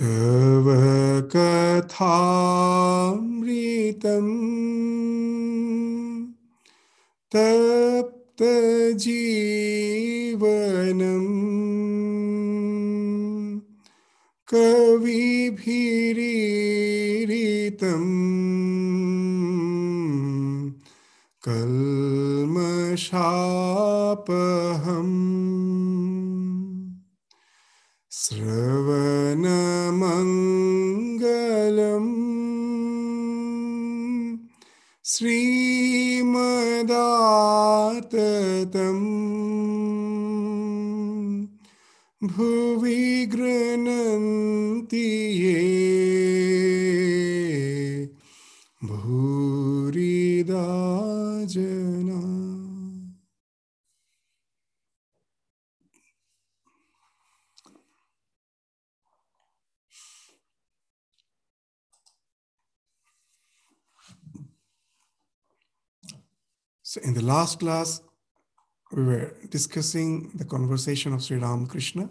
तव कथामृतम् तप्तजीवनम् कविभिरीरितम् कल्मषापहम् श्रवणमङ्गलम् श्रीमदाततम्। भुवि गृह्णन्ति ये So, in the last class, we were discussing the conversation of Sri Ramakrishna,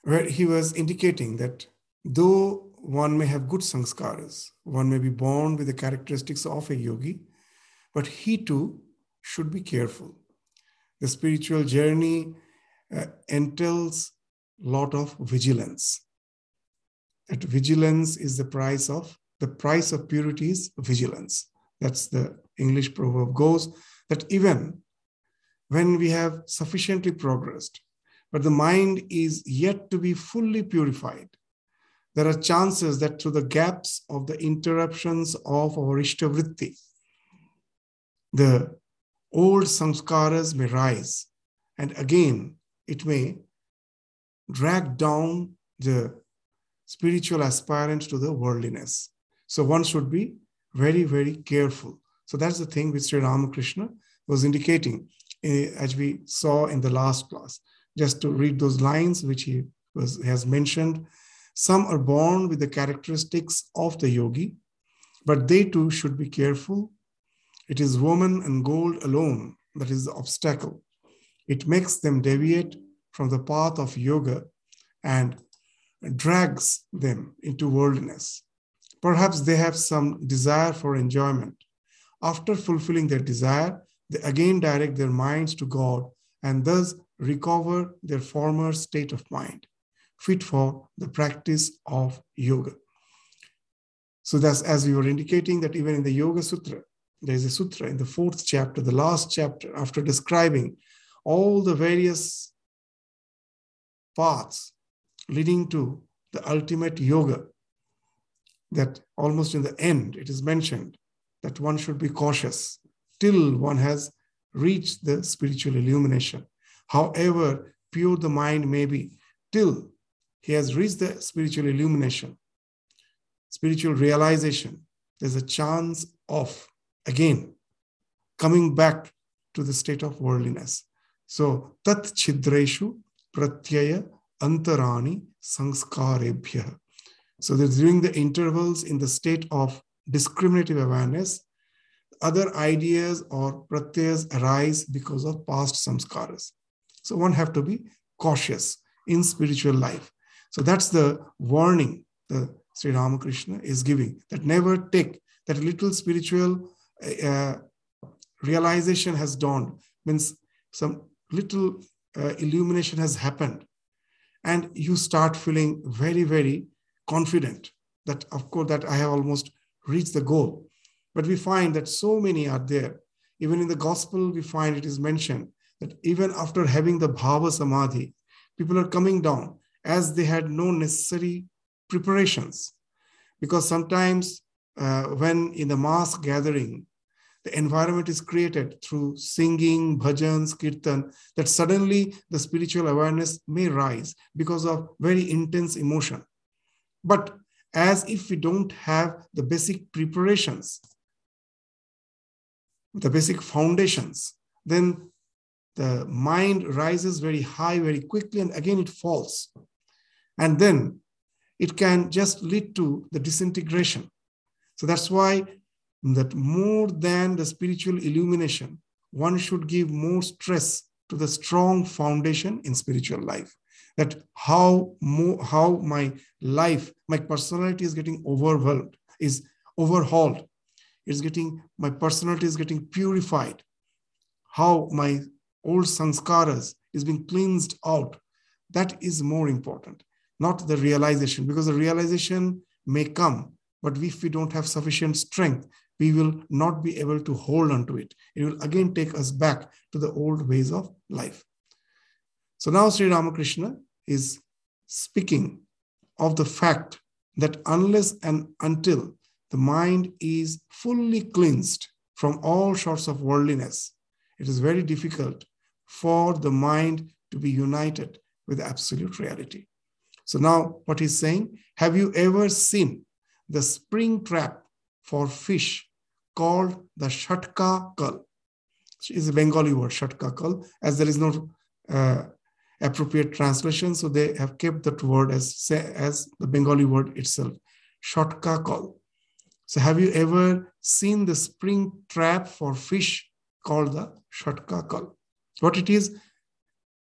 where he was indicating that though one may have good sanskaras, one may be born with the characteristics of a yogi, but he too should be careful. The spiritual journey uh, entails lot of vigilance. That vigilance is the price of the price of purity is vigilance. That's the English proverb goes that even when we have sufficiently progressed, but the mind is yet to be fully purified, there are chances that through the gaps of the interruptions of our Ishtavritti, the old samskaras may rise, and again it may drag down the spiritual aspirant to the worldliness. So one should be very, very careful. So that's the thing which Sri Ramakrishna was indicating, eh, as we saw in the last class. Just to read those lines which he was has mentioned. Some are born with the characteristics of the yogi, but they too should be careful. It is woman and gold alone that is the obstacle. It makes them deviate from the path of yoga and drags them into worldliness. Perhaps they have some desire for enjoyment. After fulfilling their desire, they again direct their minds to God and thus recover their former state of mind, fit for the practice of yoga. So that's as we were indicating that even in the Yoga Sutra, there is a sutra in the fourth chapter, the last chapter, after describing all the various paths leading to the ultimate yoga, that almost in the end it is mentioned that one should be cautious till one has reached the spiritual illumination. However pure the mind may be, till he has reached the spiritual illumination, spiritual realization, there's a chance of again coming back to the state of worldliness. So, tat chidreshu pratyaya antarani sanskarebhya. So during the intervals in the state of discriminative awareness, other ideas or pratyas arise because of past samskaras. So one have to be cautious in spiritual life. So that's the warning the Sri Ramakrishna is giving that never take that little spiritual uh, realization has dawned means some little uh, illumination has happened and you start feeling very very confident that of course that i have almost reached the goal. But we find that so many are there. Even in the gospel we find it is mentioned that even after having the bhava samadhi people are coming down as they had no necessary preparations. Because sometimes uh, when in the mass gathering the environment is created through singing, bhajans, kirtan, that suddenly the spiritual awareness may rise because of very intense emotion. But as if we don't have the basic preparations, the basic foundations, then the mind rises very high very quickly and again it falls. And then it can just lead to the disintegration. So that's why that more than the spiritual illumination, one should give more stress to the strong foundation in spiritual life. That how mo- how my life, my personality is getting overwhelmed, is overhauled. It's getting my personality is getting purified. How my old sanskaras is being cleansed out. That is more important, not the realization, because the realization may come, but if we don't have sufficient strength, we will not be able to hold on to it. It will again take us back to the old ways of life. So now Sri Ramakrishna is speaking of the fact that unless and until the mind is fully cleansed from all sorts of worldliness, it is very difficult for the mind to be united with absolute reality. So now what he's saying, have you ever seen the spring trap for fish called the Shatka Kal. It's a Bengali word, Shatka Kal, as there is no uh, appropriate translation. So they have kept that word as, as the Bengali word itself, Shatka Kal. So have you ever seen the spring trap for fish called the Shatka Kal? What it is,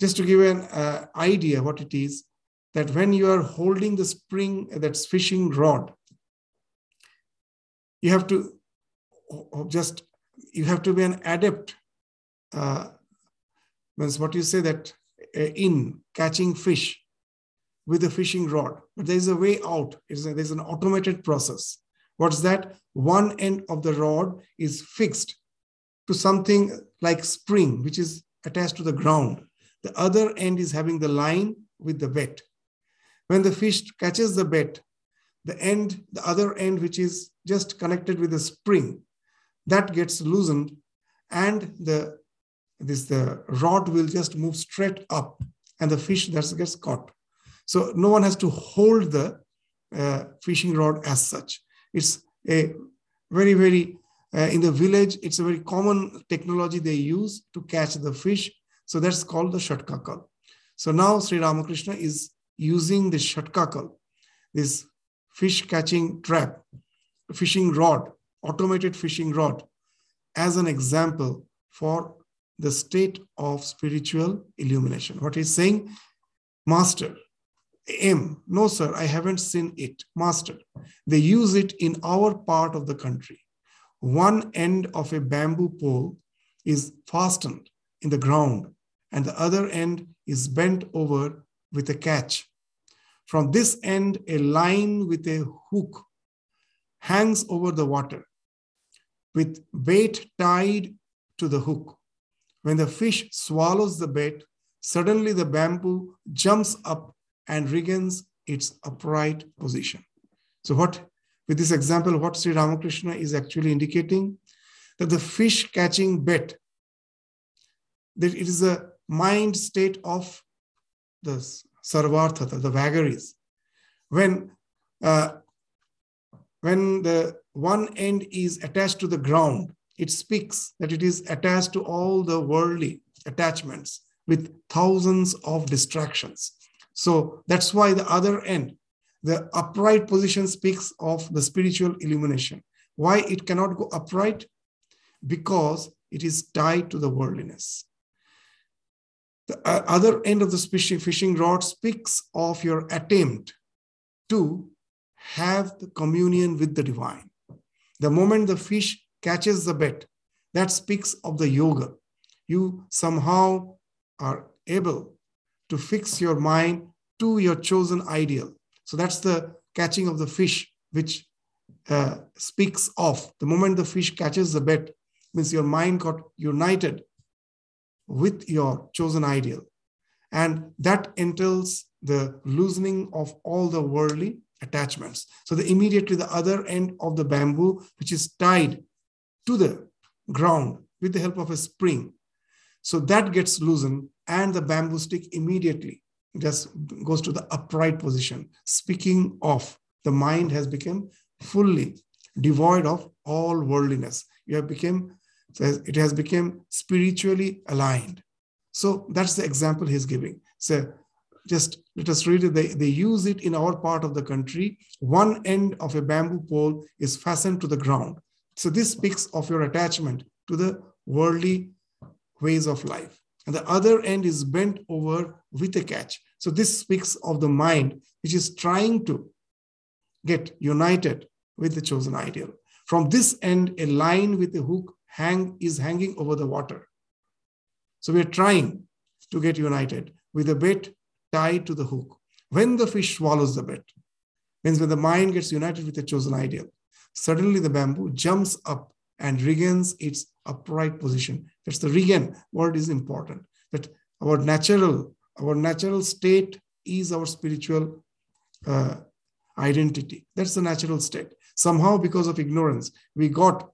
just to give an uh, idea what it is, that when you are holding the spring, that's fishing rod, you have to just you have to be an adept uh, means what you say that in catching fish with a fishing rod. But there is a way out. A, there's an automated process. What's that? One end of the rod is fixed to something like spring which is attached to the ground. The other end is having the line with the bait when the fish catches the bait the end the other end which is just connected with the spring that gets loosened and the this the rod will just move straight up and the fish that gets caught. So no one has to hold the uh, fishing rod as such. It's a very very uh, in the village it's a very common technology they use to catch the fish. So that's called the shatkakal so now sri ramakrishna is using the shatkakal this fish catching trap fishing rod automated fishing rod as an example for the state of spiritual illumination. What he's saying, Master, M, no, sir, I haven't seen it. Master, they use it in our part of the country. One end of a bamboo pole is fastened in the ground, and the other end is bent over with a catch. From this end, a line with a hook hangs over the water with bait tied to the hook. When the fish swallows the bait, suddenly the bamboo jumps up and regains its upright position. So, what with this example, what Sri Ramakrishna is actually indicating that the fish catching bait, that it is a mind state of the sarvartha, the vagaries. When uh, when the one end is attached to the ground, it speaks that it is attached to all the worldly attachments with thousands of distractions. So that's why the other end, the upright position speaks of the spiritual illumination. Why it cannot go upright? Because it is tied to the worldliness. The uh, other end of the fishing rod speaks of your attempt to have the communion with the divine. The moment the fish catches the bet. that speaks of the yoga. You somehow are able to fix your mind to your chosen ideal. So that's the catching of the fish, which uh, speaks of the moment the fish catches the bait, means your mind got united with your chosen ideal. And that entails the loosening of all the worldly attachments. So the immediately the other end of the bamboo, which is tied to the ground with the help of a spring. So that gets loosened and the bamboo stick immediately just goes to the upright position. Speaking of, the mind has become fully devoid of all worldliness. You have become, it has become spiritually aligned. So that's the example he's giving. So just let us read it. They, they use it in our part of the country. One end of a bamboo pole is fastened to the ground. So this speaks of your attachment to the worldly ways of life. and the other end is bent over with a catch. So this speaks of the mind which is trying to get united with the chosen ideal. From this end, a line with a hook hang is hanging over the water. So we are trying to get united with a bait tied to the hook. When the fish swallows the bait, means when the mind gets united with the chosen ideal, suddenly the bamboo jumps up and regains its upright position. That's the regain word is important. That our natural, our natural state is our spiritual uh, identity. That's the natural state. Somehow, because of ignorance, we got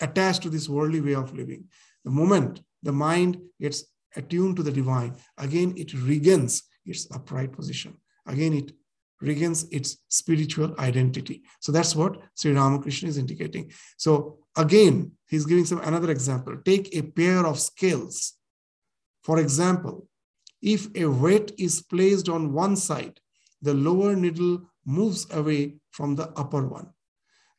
attached to this worldly way of living. The moment the mind gets attuned to the divine, again it regains its upright position. Again, it regains its spiritual identity. So that's what Sri Ramakrishna is indicating. So again, he's giving some another example. Take a pair of scales. For example, if a weight is placed on one side, the lower needle moves away from the upper one.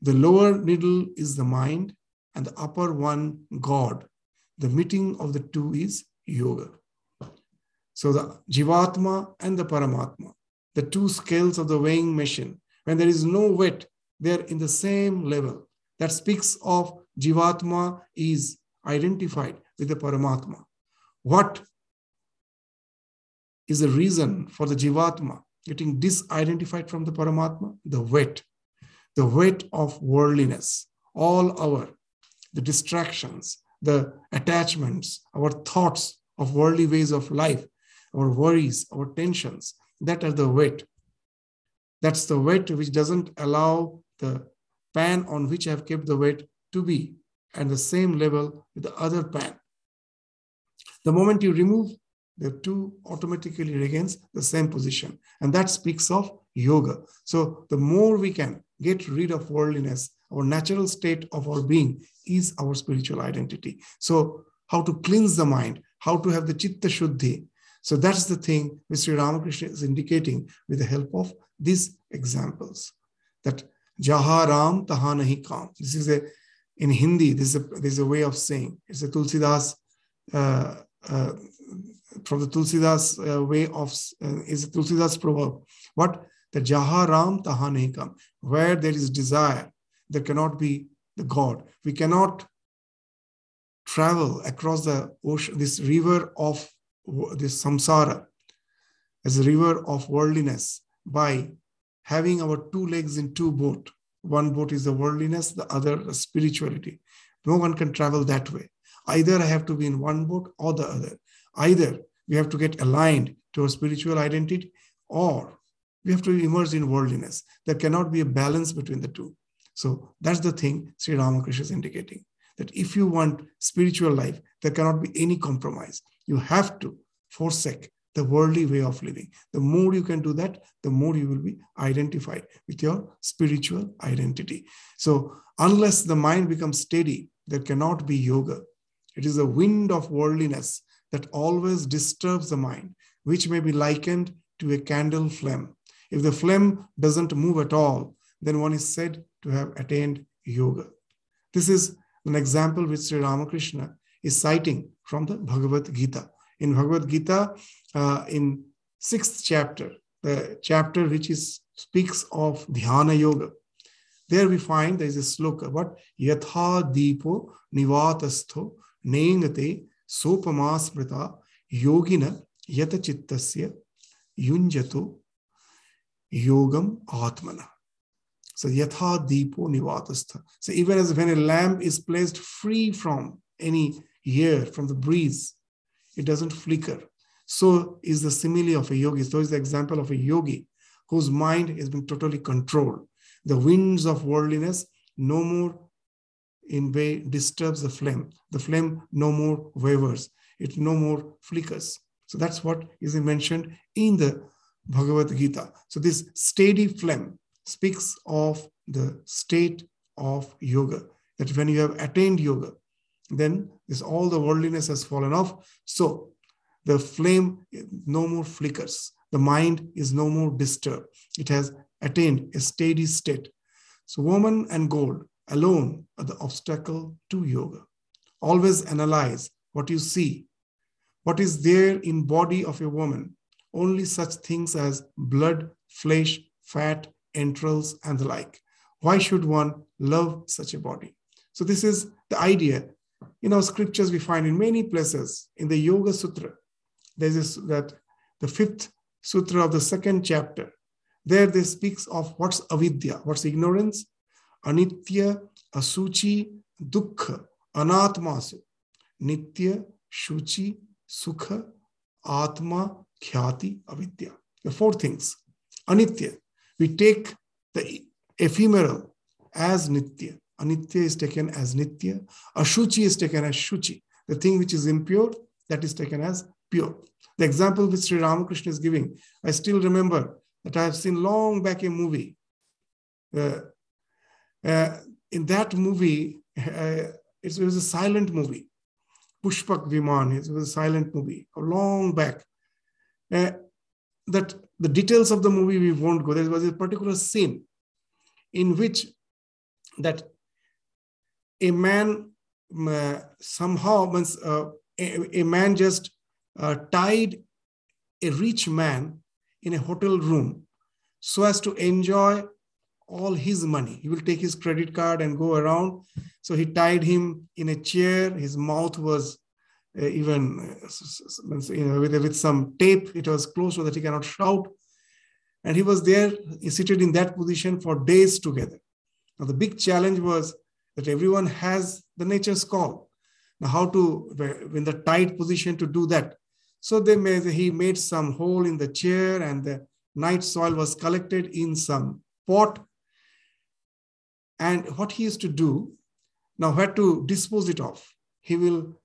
The lower needle is the mind, and the upper one, God. The meeting of the two is yoga. So the Jivatma and the Paramatma, the two scales of the weighing machine, when there is no weight, they're in the same level. That speaks of Jivatma is identified with the Paramatma. What is the reason for the Jivatma getting disidentified from the Paramatma? The weight, the weight of worldliness, all our, the distractions, the attachments, our thoughts of worldly ways of life, our worries, our tensions, that are the weight. That's the weight which doesn't allow the pan on which I have kept the weight to be at the same level with the other pan. The moment you remove the two automatically regains the same position. And that speaks of yoga. So the more we can get rid of worldliness, our natural state of our being is our spiritual identity. So how to cleanse the mind, how to have the chitta shuddhi. So that's the thing Sri Ramakrishna is indicating with the help of these examples. That Jaha Ram Taha Nahi Kam. This is a in Hindi, this is a, this is a way of saying. It's a Tulsidas uh, uh, from the Tulsidas uh, way of uh, is a Tulsidas proverb. What the Jaha Ram Taha Nahi Kam. Where there is desire, there cannot be the God. We cannot travel across the ocean, this river of this samsara, as a river of worldliness, by having our two legs in two boat. One boat is the worldliness, the other the spirituality. No one can travel that way. Either I have to be in one boat or the other. Either we have to get aligned to our spiritual identity or we have to immerse in worldliness. There cannot be a balance between the two. So that's the thing Sri Ramakrishna is indicating that if you want spiritual life, there cannot be any compromise. You have to forsake the worldly way of living. The more you can do that, the more you will be identified with your spiritual identity. So, unless the mind becomes steady, there cannot be yoga. It is a wind of worldliness that always disturbs the mind, which may be likened to a candle flame. If the flame doesn't move at all, then one is said to have attained yoga. This is an example which Sri Ramakrishna is citing from the Bhagavad Gita. In Bhagavad Gita, uh, in sixth chapter, the chapter which is speaks of dhyana yoga, there we find there is a sloka, about yatha deepo nivatastho nengate sopama smrita yogina yata chittasya yunjato yogam atmana. So yatha deepo nivatastha. So even as when a lamp is placed free from any air, from the breeze, it doesn't flicker. So is the simile of a yogi. So is the example of a yogi whose mind has been totally controlled. The winds of worldliness no more in way disturbs the flame. The flame no more wavers. It no more flickers. So that's what is mentioned in the Bhagavad Gita. So this steady flame speaks of the state of yoga. That when you have attained yoga, then this all the worldliness has fallen off. So the flame no more flickers. The mind is no more disturbed. It has attained a steady state. So woman and gold alone are the obstacle to yoga. Always analyze what you see. what is there in body of a woman, only such things as blood, flesh, fat, entrails, and the like. Why should one love such a body? So this is the idea. In our scriptures, we find in many places in the Yoga Sutra, there's this that the fifth sutra of the second chapter. There they speaks of what's avidya, what's ignorance, anitya, asuchi, dukkha, anatmasu, nitya, shuchi, sukha, atma, khyati, avidya. The four things. Anitya, we take the ephemeral as nitya. Anitya is taken as nitya. Ashuchi is taken as shuchi. The thing which is impure, that is taken as pure. The example which Sri Ramakrishna is giving, I still remember that I have seen long back a movie. Uh, uh, in that movie, uh, it was a silent movie. Pushpak Viman, it was a silent movie, long back. Uh, that the details of the movie we won't go. There was a particular scene in which that a man uh, somehow uh, a, a, man just uh, tied a rich man in a hotel room so as to enjoy all his money. He will take his credit card and go around. So he tied him in a chair. His mouth was uh, even uh, you know, with, with some tape. It was closed so that he cannot shout. And he was there, he seated in that position for days together. Now, the big challenge was that everyone has the nature's call. Now, how to, in the tight position to do that? So they made, he made some hole in the chair and the night soil was collected in some pot. And what he used to do, now where to dispose it off? He will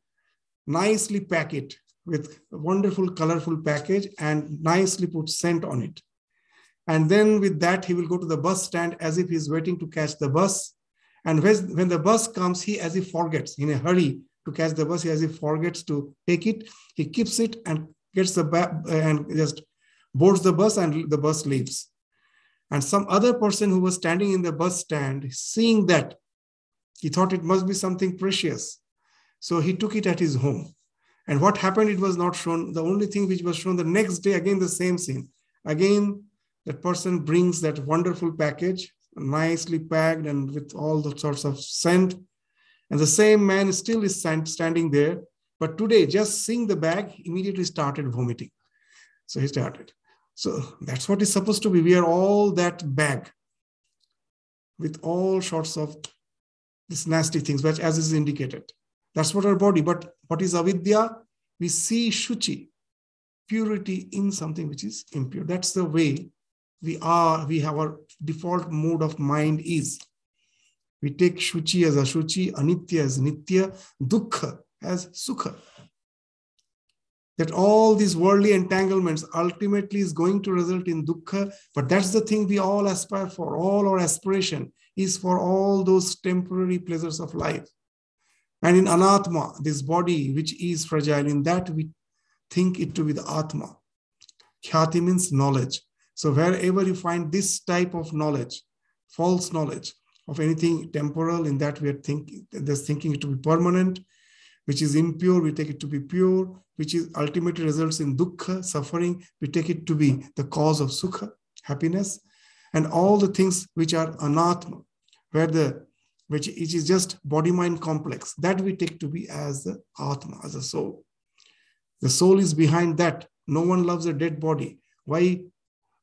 nicely pack it with wonderful, colorful package and nicely put scent on it. And then with that, he will go to the bus stand as if he's waiting to catch the bus. And when the bus comes, he as he forgets in a hurry to catch the bus. He as he forgets to take it. He keeps it and gets the back uh, and just boards the bus and the bus leaves. And some other person who was standing in the bus stand, seeing that, he thought it must be something precious. So he took it at his home. And what happened, it was not shown. The only thing which was shown the next day, again, the same scene. Again, that person brings that wonderful package, nicely packed and with all the sorts of scent and the same man still is standing there. But today, just seeing the bag, immediately started vomiting. So he started. So that's what is supposed to be. We are all that bag with all sorts of these nasty things, which as is indicated. That's what our body. But what is avidya? We see shuchi, purity in something which is impure. That's the way we are, we have our default mode of mind is. We take Shuchi as Ashuchi, Anitya as Nitya, Dukkha as Sukha. That all these worldly entanglements ultimately is going to result in Dukkha, but that's the thing we all aspire for. All our aspiration is for all those temporary pleasures of life. And in Anatma, this body which is fragile, in that we think it to be the Atma. Khyati means knowledge. So wherever you find this type of knowledge, false knowledge, of anything temporal in that we are thinking there's thinking it to be permanent which is impure we take it to be pure which is ultimately results in dukkha suffering we take it to be the cause of sukha happiness and all the things which are anatma where the which is just body mind complex that we take to be as the atma as a soul. The soul is behind that. No one loves a dead body. Why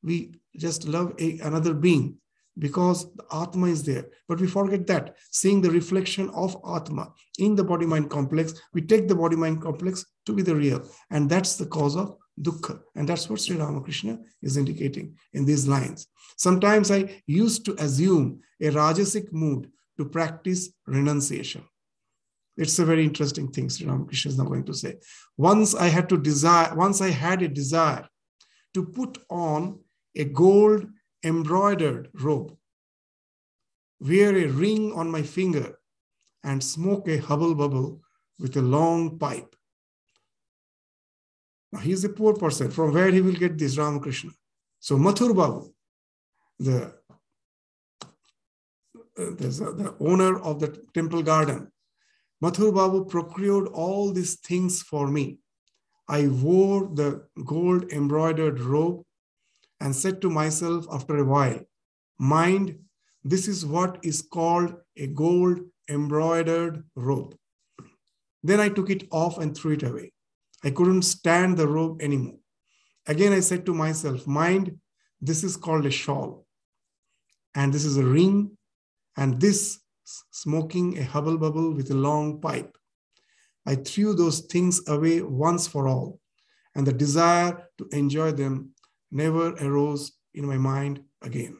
we just love a, another being because the Atma is there. But we forget that. Seeing the reflection of Atma in the body mind complex, we take the body mind complex to be the real. And that's the cause of dukkha. And that's what Sri Ramakrishna is indicating in these lines. Sometimes I used to assume a Rajasic mood to practice renunciation. It's a very interesting thing Sri Ramakrishna is now going to say. Once I had to desire, once I had a desire to put on a gold embroidered robe, wear a ring on my finger, and smoke a hubble bubble with a long pipe. Now he is a poor person. From where he will get this Ramakrishna? So Mathur Babu, the, uh, the owner of the temple garden, Mathur Babu procured all these things for me. I wore the gold embroidered robe and said to myself after a while, Mind, this is what is called a gold embroidered robe. Then I took it off and threw it away. I couldn't stand the robe anymore. Again, I said to myself, Mind, this is called a shawl. And this is a ring. And this smoking a hubble bubble with a long pipe. I threw those things away once for all, and the desire to enjoy them never arose in my mind again.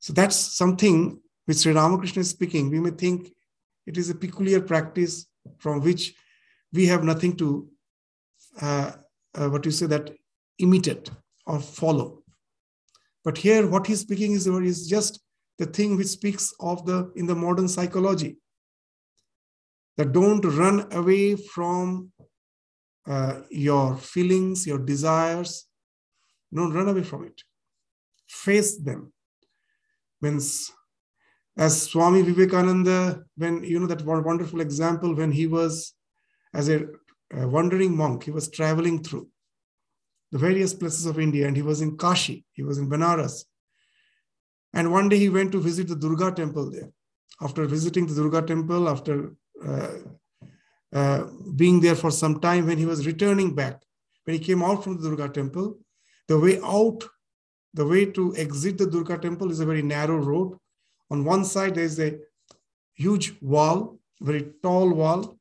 So that's something which Sri Ramakrishna is speaking. We may think it is a peculiar practice from which we have nothing to, uh, uh, what you say, that imitate or follow. But here, what he's speaking is, is just the thing which speaks of the in the modern psychology that don't run away from uh, your feelings, your desires. Don't run away from it. Face them. Means, as Swami Vivekananda, when you know that wonderful example when he was as a, a wandering monk, he was traveling through the various places of India, and he was in Kashi, he was in Banaras, and one day he went to visit the Durga temple there. After visiting the Durga temple, after uh, uh, being there for some time, when he was returning back, when he came out from the Durga temple, the way out, the way to exit the Durga temple is a very narrow road. On one side, there is a huge wall, very tall wall,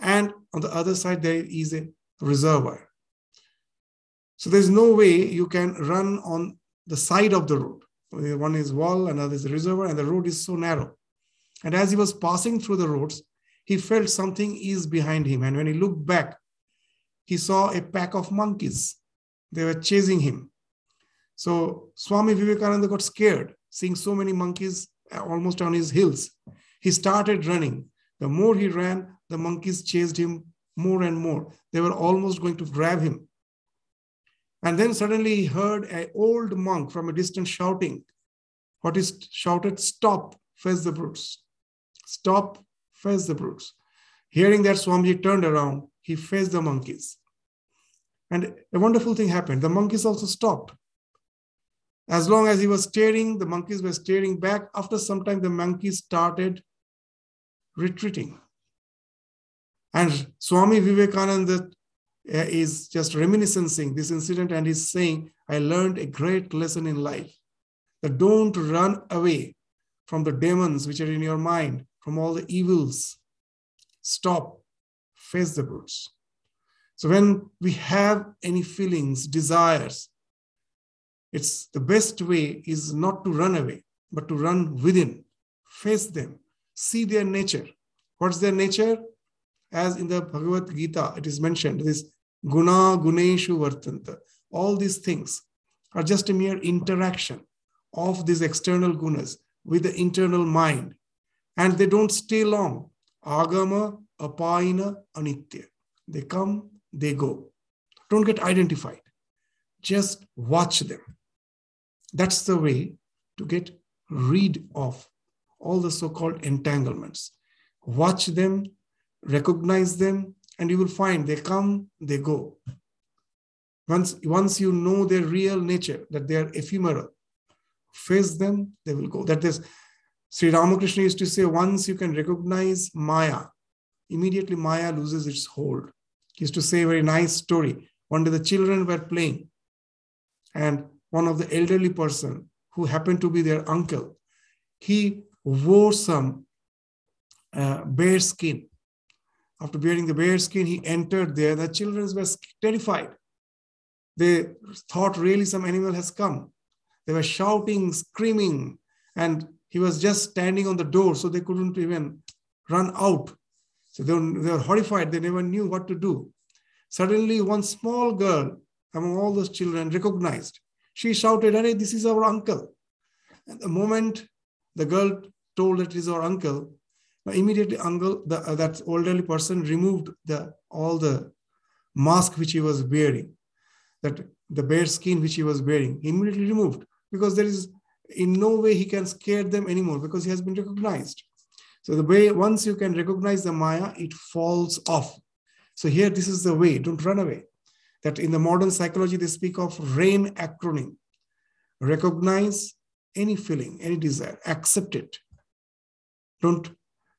and on the other side, there is a reservoir. So there's no way you can run on the side of the road. One is wall, another is reservoir, and the road is so narrow. And as he was passing through the roads, he felt something is behind him. And when he looked back, he saw a pack of monkeys. They were chasing him. So Swami Vivekananda got scared, seeing so many monkeys almost on his heels. He started running. The more he ran, the monkeys chased him more and more. They were almost going to grab him. And then suddenly he heard an old monk from a distance shouting. What is shouted? Stop, face the brutes. Stop, face the brutes. Hearing that, Swamiji turned around. He faced the monkeys. And a wonderful thing happened. The monkeys also stopped. As long as he was staring, the monkeys were staring back. After some time, the monkeys started retreating. And Swami Vivekananda uh, is just reminiscing this incident and he's saying, I learned a great lesson in life that don't run away from the demons which are in your mind, from all the evils. Stop, face the brutes. So when we have any feelings, desires, it's the best way is not to run away, but to run within, face them, see their nature. What's their nature? As in the Bhagavad Gita, it is mentioned, this Guna Guneshu Vartanta. All these things are just a mere interaction of these external gunas with the internal mind. And they don't stay long. Agama, Apaina, Anitya. They come, they go. Don't get identified. Just watch them. That's the way to get rid of all the so called entanglements. Watch them, recognize them, and you will find they come, they go. Once, once you know their real nature, that they are ephemeral, face them, they will go. That is, Sri Ramakrishna used to say, once you can recognize Maya, immediately Maya loses its hold. He used to say a very nice story. One day the children were playing, and one of the elderly person who happened to be their uncle, he wore some uh, bear skin after wearing the bear skin, he entered there. The children were terrified. They thought really some animal has come. They were shouting, screaming, and he was just standing on the door, so they couldn't even run out. So they were, they were horrified. They never knew what to do. Suddenly, one small girl among all those children recognized. She shouted, Hey, this is our uncle. And the moment the girl told that it is our uncle, immediately uncle the, uh, that elderly person removed the all the mask which he was wearing that the bear skin which he was wearing immediately removed because there is in no way he can scare them anymore because he has been recognized so the way once you can recognize the maya it falls off So here, this is the way. Don't run away. That in the modern psychology, they speak of RAIN acronym. Recognize any feeling, any desire, accept it. Don't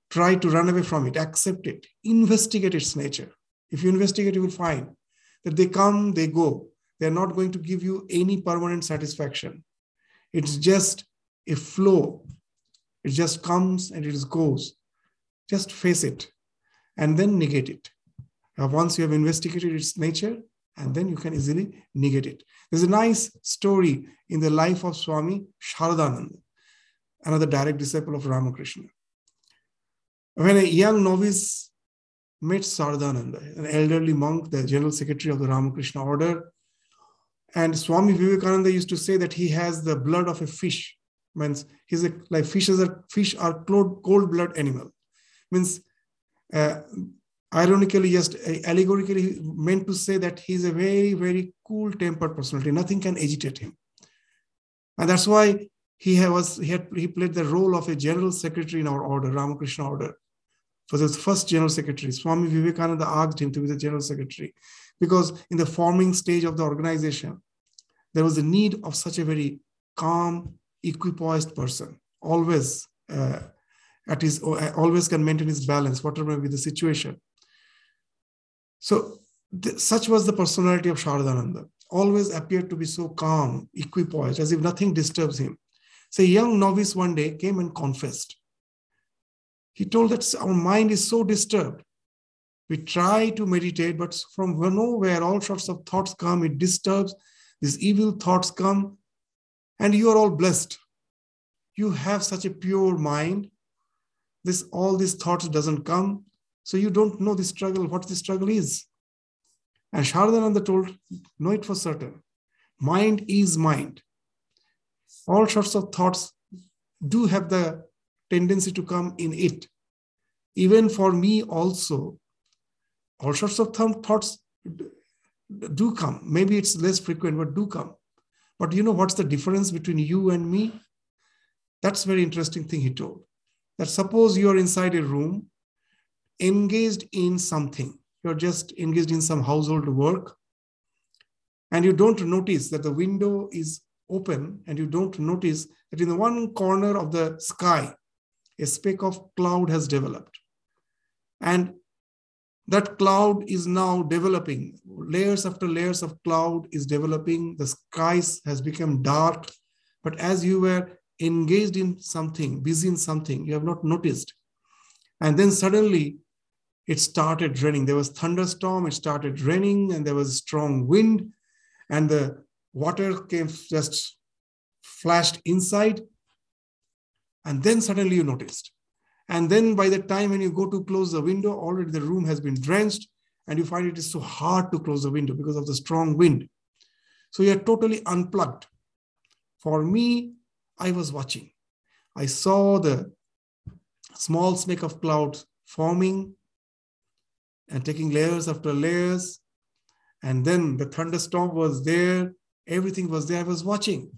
try to run away from it, accept it, investigate its nature. If you investigate, you will find that they come, they go. They're not going to give you any permanent satisfaction. It's just a flow. It just comes and it goes. Just face it and then negate it. Now, once you have investigated its nature, and then you can easily negate it. There's a nice story in the life of Swami Sharadananda, another direct disciple of Ramakrishna. When a young novice met Sharadananda, an elderly monk, the general secretary of the Ramakrishna order, and Swami Vivekananda used to say that he has the blood of a fish. Means he's a, like fishes are fish are cold, cold blood animal. Means uh, ironically, just uh, allegorically meant to say that he's a very, very cool tempered personality. Nothing can agitate him. And that's why he was he had he played the role of a general secretary in our order, Ramakrishna order. For the first general secretary, Swami Vivekananda asked him to be the general secretary because in the forming stage of the organization, there was a need of such a very calm, equipoised person, always uh, at his always can maintain his balance, whatever may be the situation. So th- such was the personality of Sharadananda. Always appeared to be so calm, equipoised, as if nothing disturbs him. So a young novice one day came and confessed. He told that our mind is so disturbed. We try to meditate, but from nowhere all sorts of thoughts come. It disturbs. These evil thoughts come, and you are all blessed. You have such a pure mind. This all these thoughts doesn't come. So you don't know the struggle, what the struggle is. And Sharadananda told, know it for certain. Mind is mind. All sorts of thoughts do have the tendency to come in it. Even for me also, all sorts of th- thoughts do come. Maybe it's less frequent, but do come. But you know what's the difference between you and me? That's very interesting thing he told. That suppose you're inside a room engaged in something. You're just engaged in some household work. And you don't notice that the window is open, and you don't notice that in the one corner of the sky, a speck of cloud has developed. And that cloud is now developing. Layers after layers of cloud is developing. The skies has become dark. But as you were engaged in something, busy in something, you have not noticed. And then suddenly it started raining. There was thunderstorm, it started raining, and there was strong wind, and the water came just flashed inside. And then suddenly you noticed. And then by the time when you go to close the window, already the room has been drenched, and you find it is so hard to close the window because of the strong wind. So you're totally unplugged. For me, I was watching. I saw the small speck of cloud forming and taking layers after layers. And then the thunderstorm was there, everything was there. I was watching.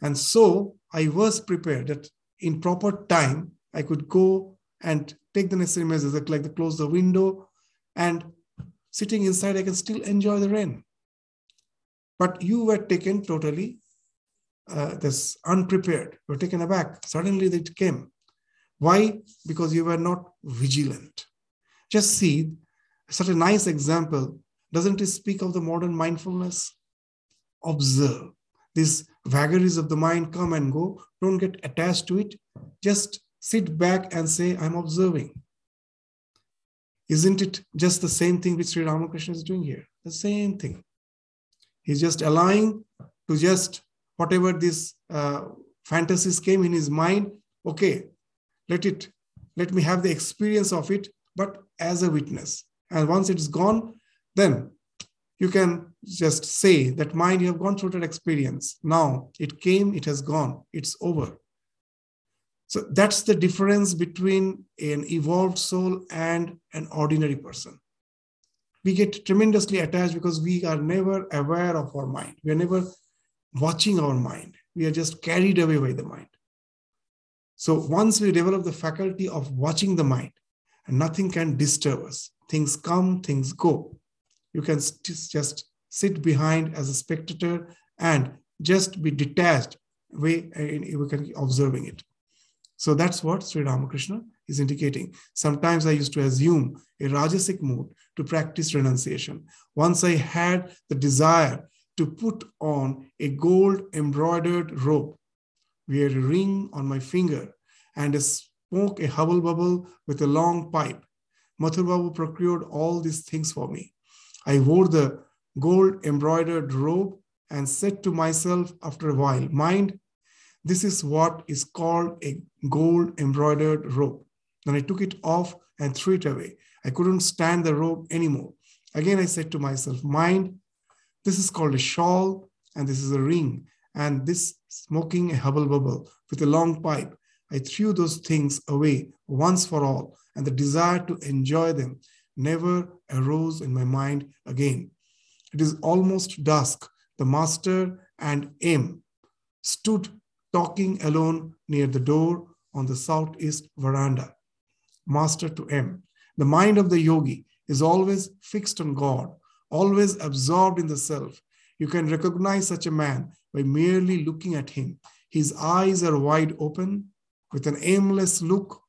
And so I was prepared that in proper time, I could go and take the necessary measures, like to close the window, and sitting inside, I can still enjoy the rain. But you were taken totally uh, this unprepared, you were taken aback. Suddenly it came. Why? Because you were not vigilant. Just see such a nice example. Doesn't it speak of the modern mindfulness? Observe. These vagaries of the mind come and go. Don't get attached to it. Just sit back and say, I'm observing. Isn't it just the same thing which Sri Ramakrishna is doing here? The same thing. He's just allowing to just whatever these uh, fantasies came in his mind, okay, let it, let me have the experience of it, but as a witness. And once it's gone, then you can just say that mind, you have gone through that experience. Now it came, it has gone, it's over. So that's the difference between an evolved soul and an ordinary person. We get tremendously attached because we are never aware of our mind. We are never watching our mind. We are just carried away by the mind. So once we develop the faculty of watching the mind, nothing can disturb us, things come, things go. You can just sit behind as a spectator and just be detached way uh, we can observing it. So that's what Sri Ramakrishna is indicating. Sometimes I used to assume a Rajasic mood to practice renunciation. Once I had the desire to put on a gold embroidered robe, wear a ring on my finger, and smoke a hubble bubble with a long pipe. Mathur Babu procured all these things for me. I wore the gold embroidered robe and said to myself after a while, Mind, this is what is called a gold embroidered robe. Then I took it off and threw it away. I couldn't stand the robe anymore. Again, I said to myself, Mind, this is called a shawl, and this is a ring, and this smoking a hubble bubble with a long pipe. I threw those things away once for all, and the desire to enjoy them never arose in my mind again. It is almost dusk. The master and M stood talking alone near the door on the southeast veranda. Master to M. The mind of the yogi is always fixed on God, always absorbed in the self. You can recognize such a man by merely looking at him. His eyes are wide open with an aimless look,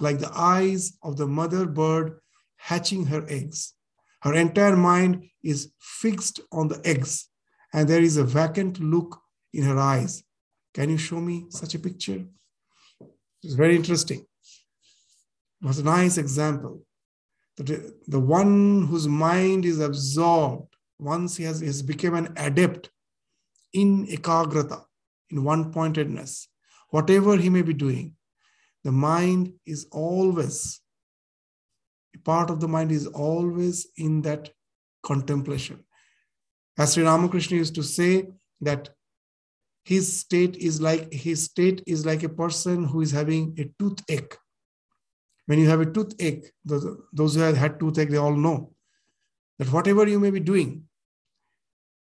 like the eyes of the mother bird hatching her eggs. Her entire mind is fixed on the eggs, and there is a vacant look in her eyes. Can you show me such a picture? It's very interesting. It was a nice example. That the one whose mind is absorbed, once he has, he has become an adept in ekagrata, in one pointedness, whatever he may be doing, the mind is always, part of the mind is always in that contemplation. As Sri Ramakrishna used to say that his state is like his state is like a person who is having a toothache. When you have a toothache, those, those who have had toothache, they all know that whatever you may be doing,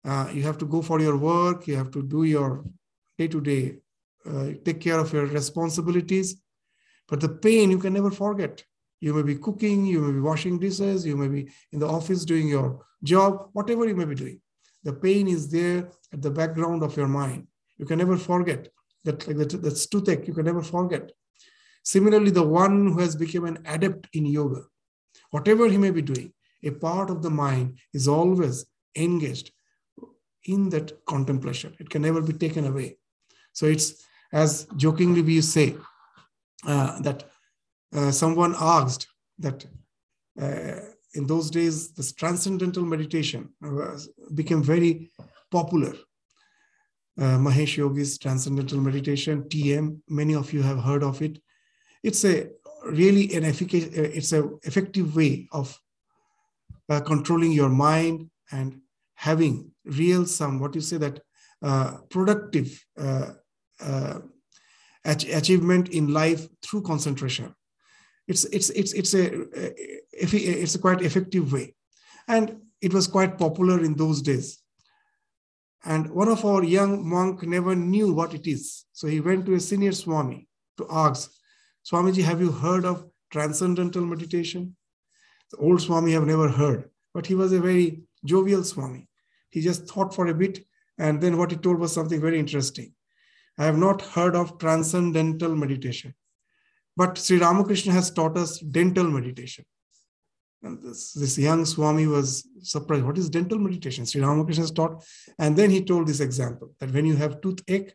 uh, you have to go for your work, you have to do your day to day, take care of your responsibilities. But the pain you can never forget. You may be cooking, you may be washing dishes, you may be in the office doing your job, whatever you may be doing. The pain is there at the background of your mind. You can never forget that, like that, that's toothache, you can never forget. Similarly, the one who has become an adept in yoga, whatever he may be doing, a part of the mind is always engaged in that contemplation. It can never be taken away. So it's as jokingly we say uh, that uh, someone asked that uh, in those days this transcendental meditation became very popular. Uh, Mahesh Yogi's transcendental meditation, TM, many of you have heard of it. It's a really an efficacious, uh, it's a effective way of uh, controlling your mind and having real some what you say that uh, productive uh, uh, achievement in life through concentration. It's it's it's it's a it's a quite effective way. And it was quite popular in those days and one of our young monk never knew what it is so he went to a senior swami to ask swamiji have you heard of transcendental meditation the old swami have never heard but he was a very jovial swami he just thought for a bit, and then what he told was something very interesting. I have not heard of transcendental meditation, but Sri Ramakrishna has taught us dental meditation. And this, this young Swami was surprised. What is dental meditation? Sri Ramakrishna has taught. And then he told this example that when you have toothache,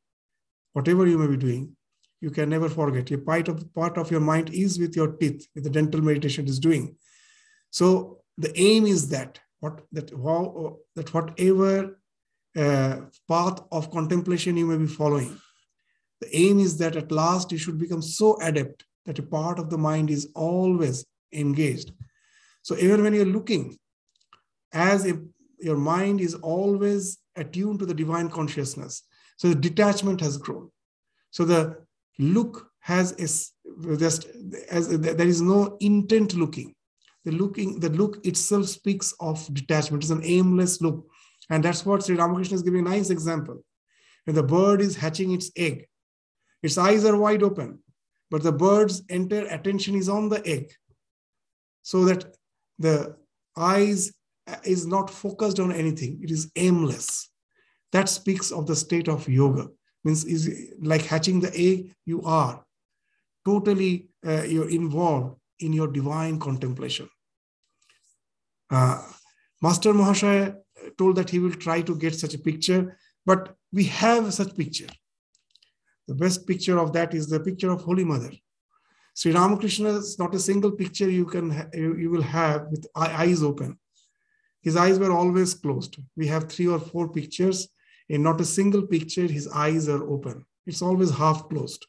whatever you may be doing, you can never forget. A part of, part of your mind is with your teeth, with the dental meditation is doing. So the aim is that what that how that whatever uh, path of contemplation you may be following the aim is that at last you should become so adept that a part of the mind is always engaged so even when you're looking as if your mind is always attuned to the divine consciousness so the detachment has grown. So the look has just as there is no intent looking. The looking the look itself speaks of detachment. It's an aimless look. And that's what sri ramakrishna is giving a nice example. When the bird is hatching its egg its eyes are wide open but the bird's entire attention is on the egg so that the eyes is not focused on anything, it is aimless. That speaks of the state of yoga. Means is like hatching the egg, you are totally uh, you're involved in your divine contemplation. Uh, Master Mahashaya told that he will try to get such a picture, but we have such picture. The best picture of that is the picture of Holy Mother. Sri Ramakrishna is not a single picture you can you, you will have with eyes open. His eyes were always closed. We have three or four pictures. In not a single picture, his eyes are open. It's always half closed.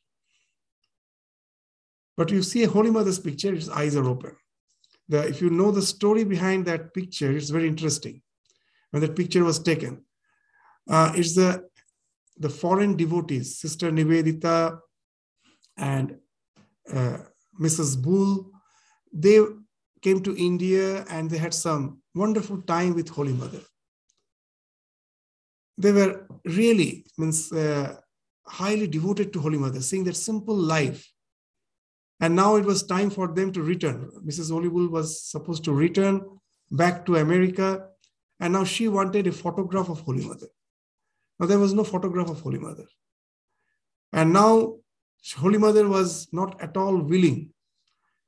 But you see a Holy Mother's picture, his eyes are open. The, if you know the story behind that picture, it's very interesting. When that picture was taken, uh, it's the the foreign devotees, Sister Nivedita and Mrs. Bull, they came to India and they had some wonderful time with Holy Mother. They were really means uh, highly devoted to Holy Mother, seeing that simple life. And now it was time for them to return. Mrs. Bull was supposed to return back to America, and now she wanted a photograph of Holy Mother. Now, there was no photograph of Holy Mother. And now, Holy Mother was not at all willing.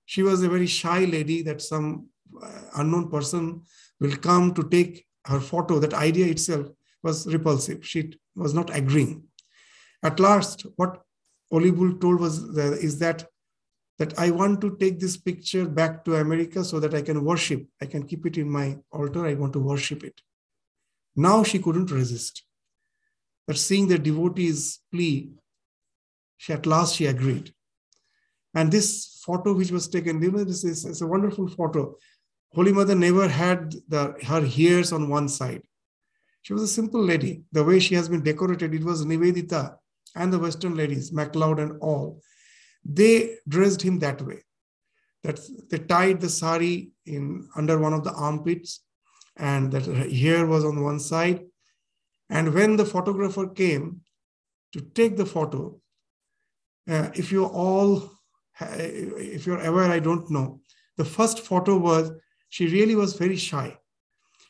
She was a very shy lady that some uh, unknown person will come to take her photo. That idea itself was repulsive. She was not agreeing. At last, what Holy Bull told was is that that I want to take this picture back to America so that I can worship. I can keep it in my altar. I want to worship it. Now she couldn't resist. But seeing the devotees' plea, she at last she agreed. And this photo which was taken, you know, this is a wonderful photo. Holy Mother never had the, her hairs on one side. She was a simple lady. The way she has been decorated, it was Nivedita and the Western ladies, MacLeod and all. They dressed him that way. That they tied the sari in under one of the armpits, and that hair was on one side, and when the photographer came to take the photo, uh, if you all, if you're aware, I don't know, the first photo was she really was very shy.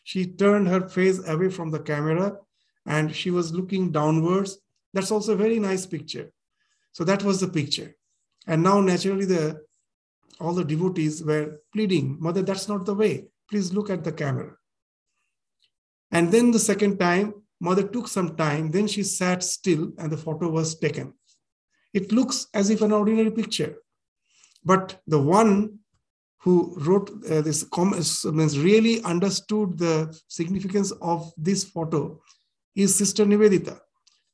She turned her face away from the camera and she was looking downwards. That's also a very nice picture. So that was the picture. And now naturally the all the devotees were pleading, Mother, that's not the way. Please look at the camera. And then the second time, Mother took some time, then she sat still and the photo was taken. It looks as if an ordinary picture. But the one who wrote uh, this comments means really understood the significance of this photo is Sister Nivedita,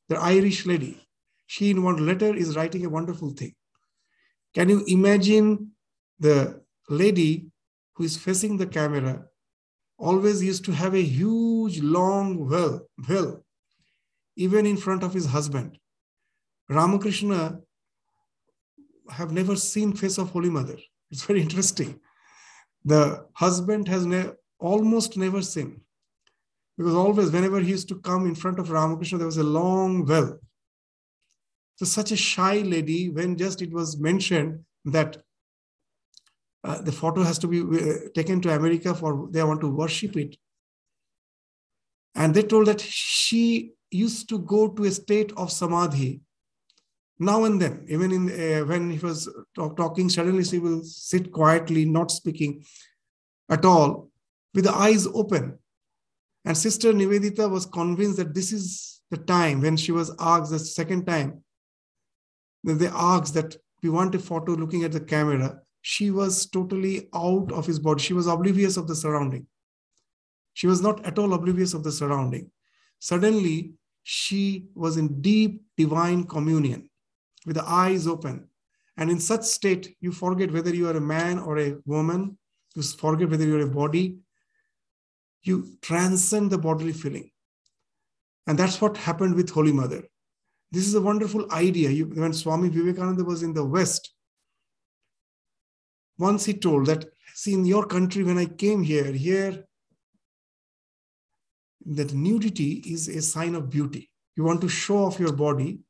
the Irish lady. She, in one letter, is writing a wonderful thing. Can you imagine the lady who is facing the camera always used to have a huge, long well, well, even in front of his husband. Ramakrishna have never seen face of Holy Mother. It's very interesting. The husband has ne- almost never seen. Because always, whenever he used to come in front of Ramakrishna, there was a long well. So, such a shy lady, when just it was mentioned that uh, the photo has to be uh, taken to America for they want to worship it. And they told that she used to go to a state of samadhi now and then, even in uh, when he was talk, talking, suddenly she will sit quietly, not speaking at all, with the eyes open. And Sister Nivedita was convinced that this is the time when she was asked the second time. that They asked that we want a photo looking at the camera she was totally out of his body. She was oblivious of the surrounding. She was not at all oblivious of the surrounding. Suddenly, she was in deep divine communion with the eyes open. And in such state, you forget whether you are a man or a woman, you forget whether you're a body. You transcend the bodily feeling. And that's what happened with Holy Mother. This is a wonderful idea. You, when Swami Vivekananda was in the West, once he told that, see, in your country, when I came here, here, that nudity is a sign of beauty. You want to show off your body,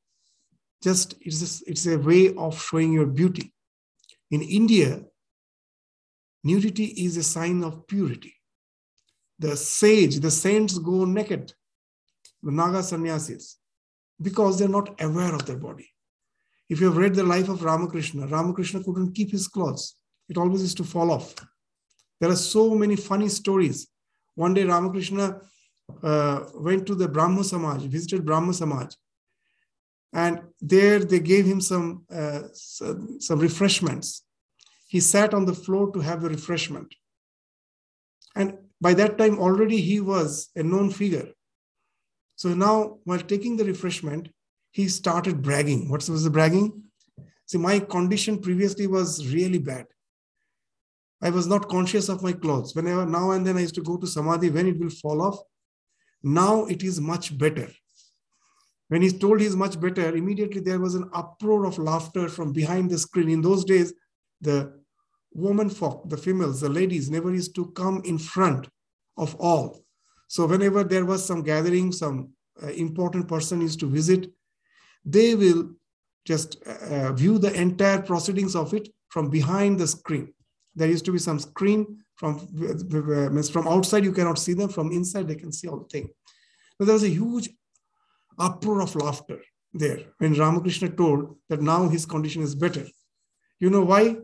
just it's, a, it's a way of showing your beauty. In India, nudity is a sign of purity. The sage, the saints go naked, the Naga sannyasis, because they're not aware of their body. If you have read the life of Ramakrishna, Ramakrishna couldn't keep his clothes. It always used to fall off. There are so many funny stories. One day, Ramakrishna uh, went to the Brahma Samaj, visited Brahma Samaj, and there they gave him some, uh, some, some refreshments. He sat on the floor to have the refreshment. And by that time, already he was a known figure. So now, while taking the refreshment, he started bragging. What was the bragging? See, my condition previously was really bad. I was not conscious of my clothes. Whenever now and then I used to go to Samadhi when it will fall off. Now it is much better. When he's told he's much better, immediately there was an uproar of laughter from behind the screen. In those days, the woman folk, the females, the ladies never used to come in front of all. So whenever there was some gathering, some uh, important person used to visit, they will just uh, view the entire proceedings of it from behind the screen. There used to be some screen from uh, from outside you cannot see them from inside they can see all the thing. But there was a huge uproar of laughter there when Ramakrishna told that now his condition is better. You know why?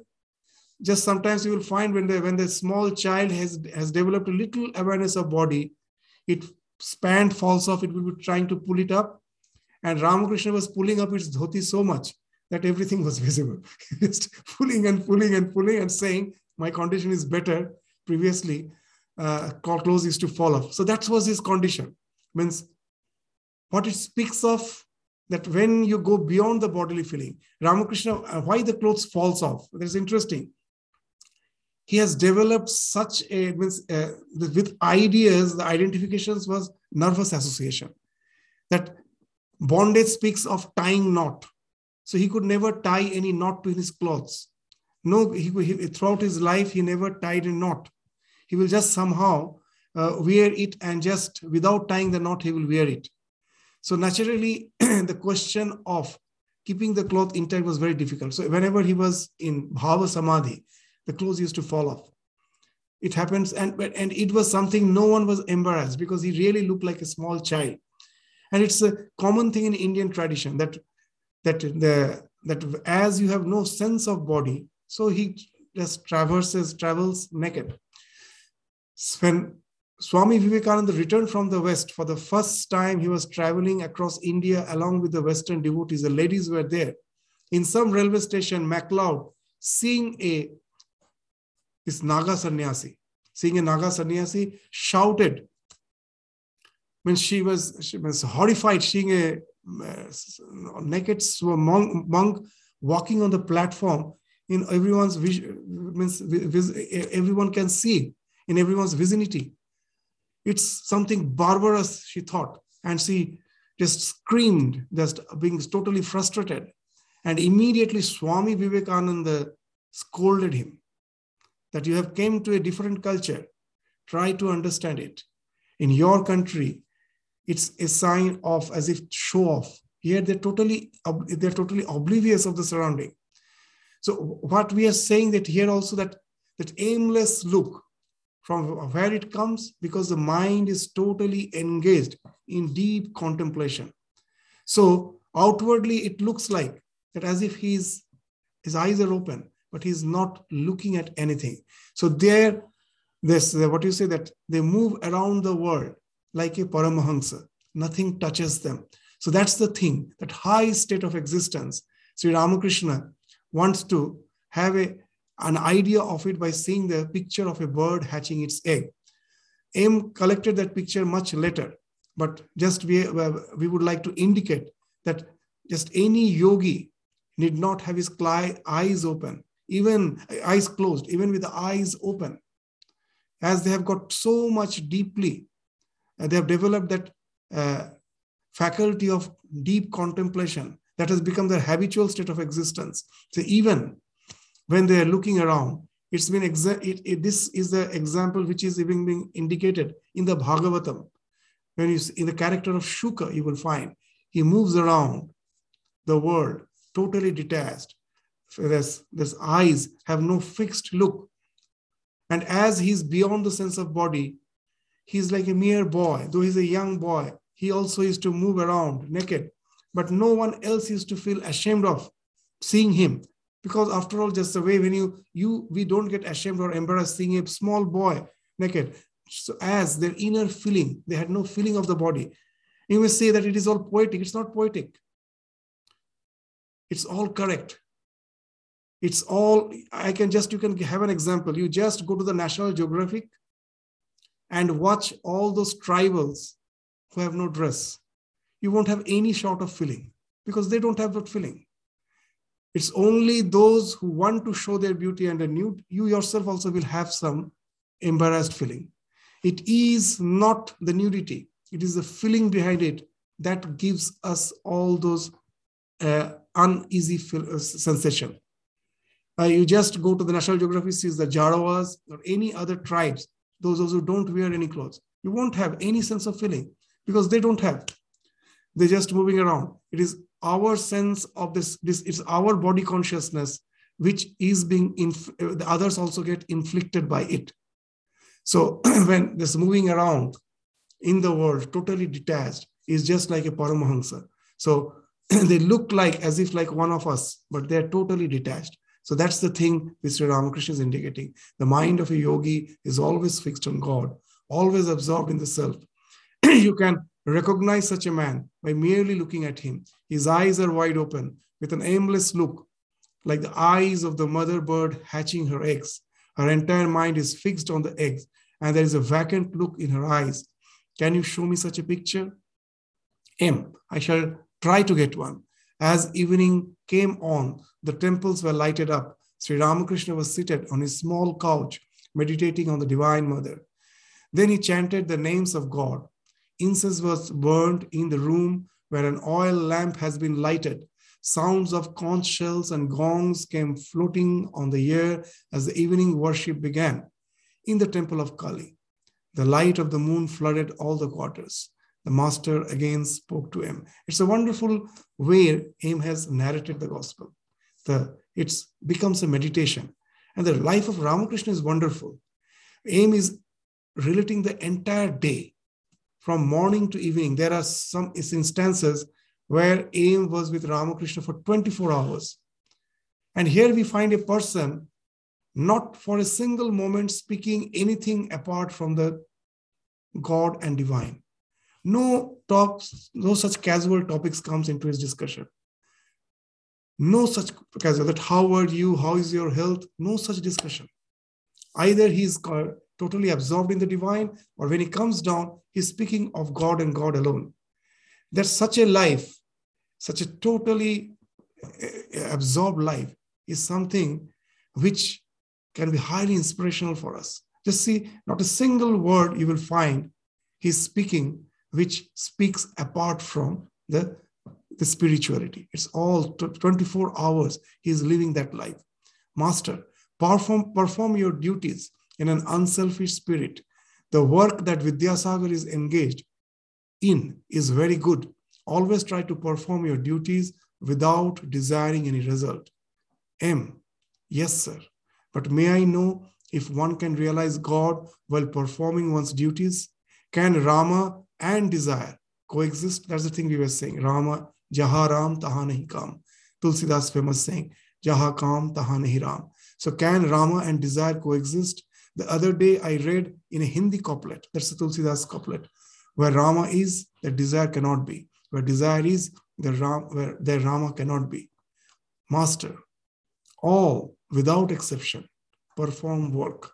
Just sometimes you will find when the when the small child has has developed a little awareness of body, it span falls off, it will be trying to pull it up. And Ramakrishna was pulling up its dhoti so much that everything was visible. Just pulling and pulling and pulling and saying, My condition is better. Previously, uh, clothes used to fall off. So that was his condition. Means what it speaks of that when you go beyond the bodily feeling, Ramakrishna, uh, why the clothes falls off? That's interesting. He has developed such a means uh, with ideas. The identifications was nervous association. That bondage speaks of tying knot, so he could never tie any knot to his clothes. No, he, he, throughout his life he never tied a knot. He will just somehow uh, wear it and just without tying the knot he will wear it so naturally, the question of keeping the cloth intact was very difficult. So whenever he was in Bhava Samadhi, the clothes used to fall off. It happens, and, and it was something no one was embarrassed because he really looked like a small child. And it's a common thing in Indian tradition that that the that as you have no sense of body, so he just traverses, travels naked. When Swami Vivekananda returned from the West for the first time. He was traveling across India along with the Western devotees. The ladies were there. In some railway station, MacLeod, seeing a this Naga sannyasi, seeing a Naga sannyasi, shouted when she was she was horrified seeing a uh, naked monk, monk walking on the platform in everyone's vision means everyone can see in everyone's vicinity it's something barbarous, she thought. And she just screamed, just being totally frustrated. And immediately Swami Vivekananda scolded him that you have came to a different culture. Try to understand it. In your country, it's a sign of as if show off. Here they're totally they're totally oblivious of the surrounding. So what we are saying that here also that that aimless look from where it comes because the mind is totally engaged in deep contemplation. So outwardly it looks like that as if he's his eyes are open but he's not looking at anything. So there this what you say that they move around the world like a paramahansa. Nothing touches them. So that's the thing that high state of existence. Sri ramakrishna wants to have a an idea of it by seeing the picture of a bird hatching its egg. M collected that picture much later, but just we, we would like to indicate that just any yogi need not have his eyes open, even eyes closed, even with the eyes open, as they have got so much deeply, uh, they have developed that uh, faculty of deep contemplation that has become their habitual state of existence. So even when they are looking around. It's been exa- it, it, this is the example which is even being indicated in the Bhagavatam. When you in the character of Shuka, you will find he moves around the world totally detached. Whereas his eyes have no fixed look. And as he's beyond the sense of body, he's like a mere boy. Though he's a young boy, he also used to move around naked. But no one else used to feel ashamed of seeing him. Because after all, just the way when you you we don't get ashamed or embarrassed seeing a small boy naked. So as their inner feeling, they had no feeling of the body. You may say that it is all poetic. It's not poetic. It's all correct. It's all, I can just, you can have an example. You just go to the National Geographic and watch all those tribals who have no dress. You won't have any sort of feeling because they don't have that feeling. It's only those who want to show their beauty and a nude, you yourself also will have some embarrassed feeling. It is not the nudity, it is the feeling behind it that gives us all those uh, uneasy feel, uh, sensation. Uh, you just go to the National Geographic, sees the Jarawas or any other tribes, those, those who don't wear any clothes. You won't have any sense of feeling because they don't have. They're just moving around. It is our sense of this, this it's our body consciousness which is being, inf- the others also get inflicted by it. So when this moving around in the world, totally detached, is just like a Paramahansa. So they look like as if like one of us, but they're totally detached. So that's the thing Mr. Ramakrishna is indicating. The mind of a yogi is always fixed on God, always absorbed in the self. you can recognize such a man by merely looking at him. His eyes are wide open with an aimless look, like the eyes of the mother bird hatching her eggs. Her entire mind is fixed on the eggs, and there is a vacant look in her eyes. Can you show me such a picture? M. I shall try to get one. As evening came on, the temples were lighted up. Sri Ramakrishna was seated on his small couch, meditating on the Divine Mother. Then he chanted the names of God. Incense was burned in the room where an oil lamp has been lighted. Sounds of conch shells and gongs came floating on the air as the evening worship began in the temple of Kali. The light of the moon flooded all the quarters the master again spoke to him. It's a wonderful way M has narrated the gospel. The, it becomes a meditation. And the life of Ramakrishna is wonderful. M is relating the entire day from morning to evening. There are some instances where M was with Ramakrishna for 24 hours. And here we find a person not for a single moment speaking anything apart from the God and divine. No talks, no such casual topics comes into his discussion. No such casual that how are you, how is your health? No such discussion. Either he's totally absorbed in the divine, or when he comes down, he's speaking of God and God alone. That such a life, such a totally eh, absorbed life, is something which can be highly inspirational for us. Just see, not a single word you will find he's speaking which speaks apart from the, the spirituality. It's all 24 hours he's living that life. Master, perform, perform your duties in an unselfish spirit. The work that Vidyasagar is engaged in is very good. Always try to perform your duties without desiring any result. M. Yes, sir. But may I know if one can realize God while performing one's duties? Can Rama and desire coexist. That's the thing we were saying. Rama, Jaha Ram, Taha Nahi Kam. Tulsidas famous saying, Jaha Kam, Taha Nahi Ram. So can Rama and desire coexist? The other day I read in a Hindi couplet, that's the Tulsidas couplet, where Rama is, the desire cannot be. Where desire is, the Ram, where the Rama cannot be. Master, all without exception perform work.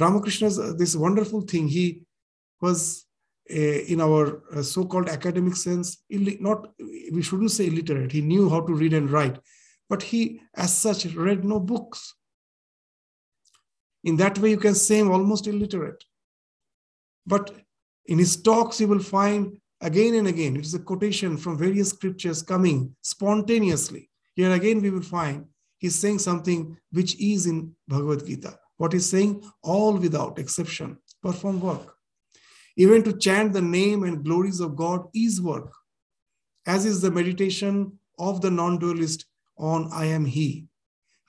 Ramakrishna's uh, this wonderful thing. He was in our uh, so-called academic sense, not we shouldn't say illiterate. He knew how to read and write, but he, as such, read no books. In that way, you can say almost illiterate. But in his talks, you will find again and again, it is a quotation from various scriptures coming spontaneously. Here again, we will find he's saying something which is in Bhagavad Gita. What he's saying, all without exception, perform work. Even to chant the name and glories of God is work, as is the meditation of the non dualist on I am He.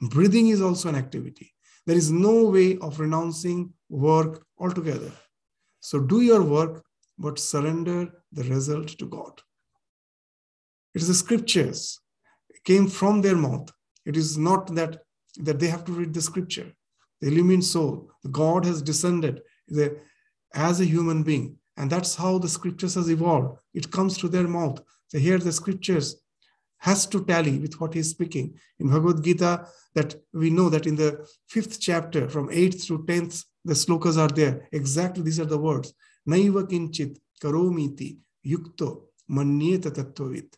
Breathing is also an activity. There is no way of renouncing work altogether. So do your work, but surrender the result to God. It is the scriptures it came from their mouth. It is not that, that they have to read the scripture. The illumined soul, God has descended as a human being. And that's how the scriptures has evolved. It comes to their mouth. They hear the scriptures has to tally with what he's speaking. In Bhagavad Gita, that we know that in the fifth chapter, from 8th through 10th, the slokas are there. Exactly these are the words. Naiva kinchit karomiti yukto manyeta tattvavit.